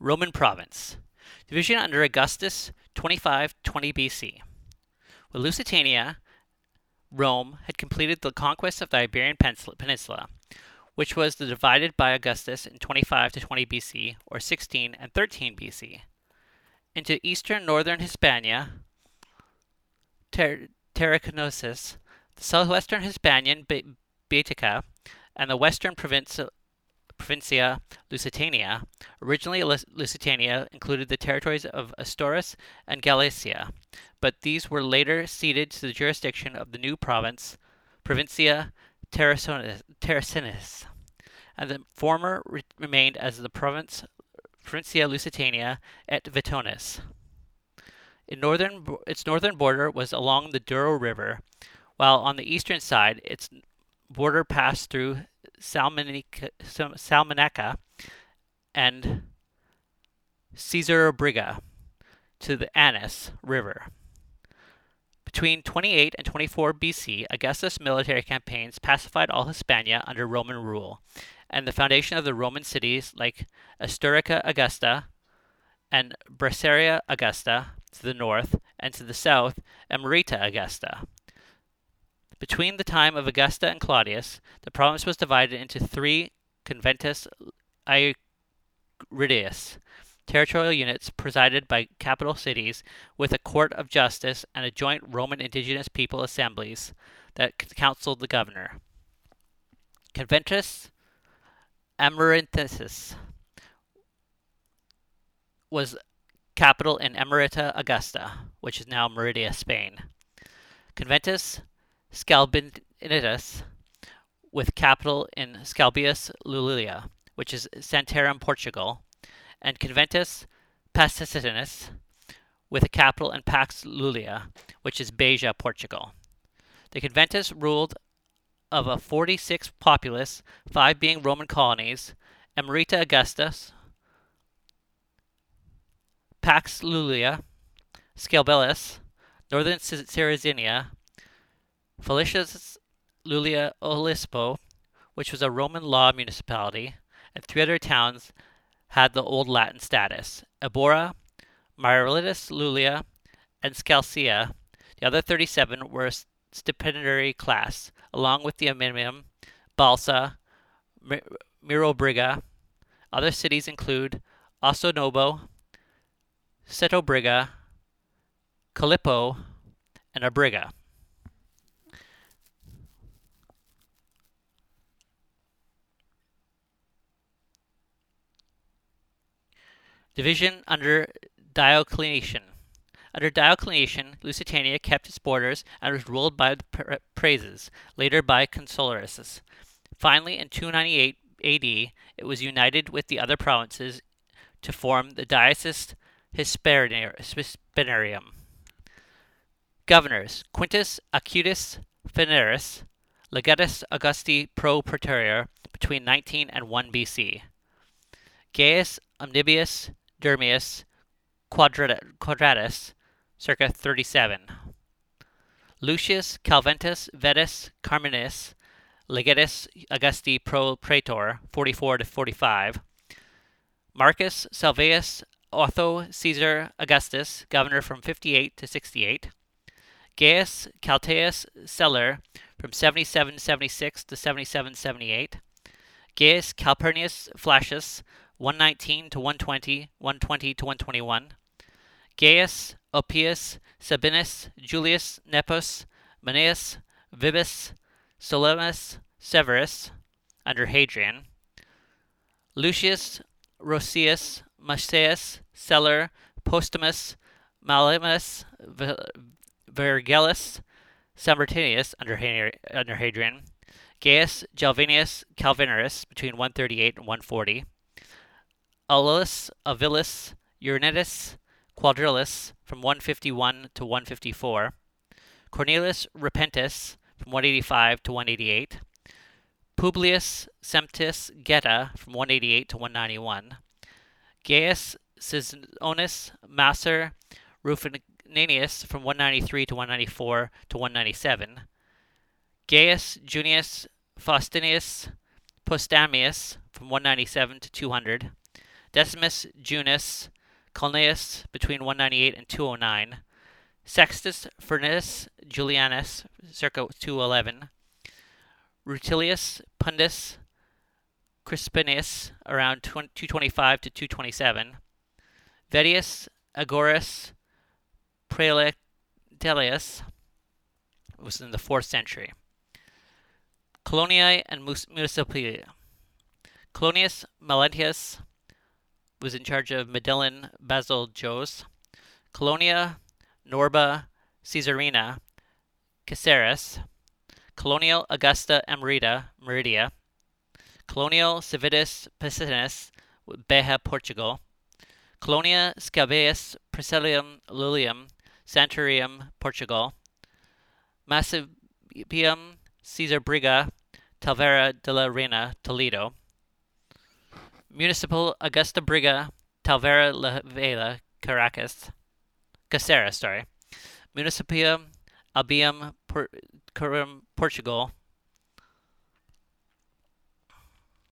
Roman province. Division under Augustus 2520 BC. With Lusitania, Rome had completed the conquest of the Iberian Peninsula, which was divided by Augustus in 25 to 20 BC or 16 and 13 BC into eastern northern Hispania, Ter- the southwestern Hispanian Baetica, and the western provincia Lusitania. Originally, Lusitania included the territories of Asturias and Galicia, but these were later ceded to the jurisdiction of the new province, Provincia Terracensis, and the former re- remained as the province Provincia Lusitania et Vitonis. In northern, its northern border was along the Douro River, while on the eastern side, its border passed through Salmantica and Caesarbriga to the Anas River. Between 28 and 24 BC, Augustus' military campaigns pacified all Hispania under Roman rule, and the foundation of the Roman cities like Asturica Augusta and Bracara Augusta to the north, and to the south, Emerita Augusta. Between the time of Augusta and Claudius, the province was divided into three conventus iuridius, territorial units presided by capital cities with a court of justice and a joint Roman indigenous people assemblies that counseled the governor. Conventus Amarensis was capital in Emerita Augusta, which is now Merida, Spain. Conventus Scalbinitus, with capital in Scalbius Lulia, which is Santarem, Portugal, and Conventus Pacificinus, with a capital in Pax Lulia, which is Beja, Portugal. The Conventus ruled of a 46 populace, five being Roman colonies, Emerita Augustus, Pax Lulia, Scalbellus, Northern Cyrenaica, Felicius Lulia Olispo, which was a Roman law municipality, and three other towns had the Old Latin status Ebora, Myrilitis Lulia, and Scalcia. The other 37 were stipendiary class, along with the Aminium, Balsa, Mir- Mirobriga. Other cities include Ossonobo, Setobriga, Calippo, and Abriga. Division under Diocletian. Under Diocletian, Lusitania kept its borders and was ruled by the Praeses, later by Consularius. Finally, in 298 AD, it was united with the other provinces to form the Diocese Hispaniorum. Governors Quintus Acutus Veneris, Legatus Augusti pro praetor between 19 and 1 BC. Gaius Omnibius Dermius Quadratus, circa 37. Lucius Calventus Vetus Carminis Legatus Augusti pro praetor 44 to 45. Marcus Salvius Otho Caesar Augustus, governor from 58 to 68. Gaius Caltaeus Celer from 77 76 to 77 78. Gaius Calpurnius Flacius 119 to 120, 120 to 121. Gaius, Oppius, Sabinus, Julius, Nepos, Manius, Vibus, Solemus, Severus, under Hadrian, Lucius, Roscius, Maceus, Celer, Postumus, Malimus, Vergellus, Sambertinius, under, under Hadrian, Gaius Galvinius Calvinarus, between 138 and 140, Aulus Avilis Uranitus, Quadrilis from 151 to 154, Cornelius Repentis from 185 to 188, Publius Semptis Geta from 188 to 191, Gaius Cisonus Masser Rufinanius from 193 to 194 to 197, Gaius Junius Faustinius Postamius from 197 to 200, Decimus Junius Culneus between 198 and 209, Sextus Furnius Julianus circa 211, Rutilius Pudens Crispinus around 225 to 227, Vettius Agorus Praelectelius was in the 4th century. Coloniae and Municipia. Colonius Melentius was in charge of Medellin Badajoz. Colonia Norba Caesarina Caceres. Colonial Augusta Emerita Meridia. Colonial Civitas Piscinus Beja Portugal. Colonia Scabeus Priscillium Lilium Santorium Portugal. Massipium Caesar Briga Talavera de la Reina Toledo. Municipal Augusta Briga, Talavera la Vieja, Caracas, Caceres, sorry. Municipio Albium Por- Portugal,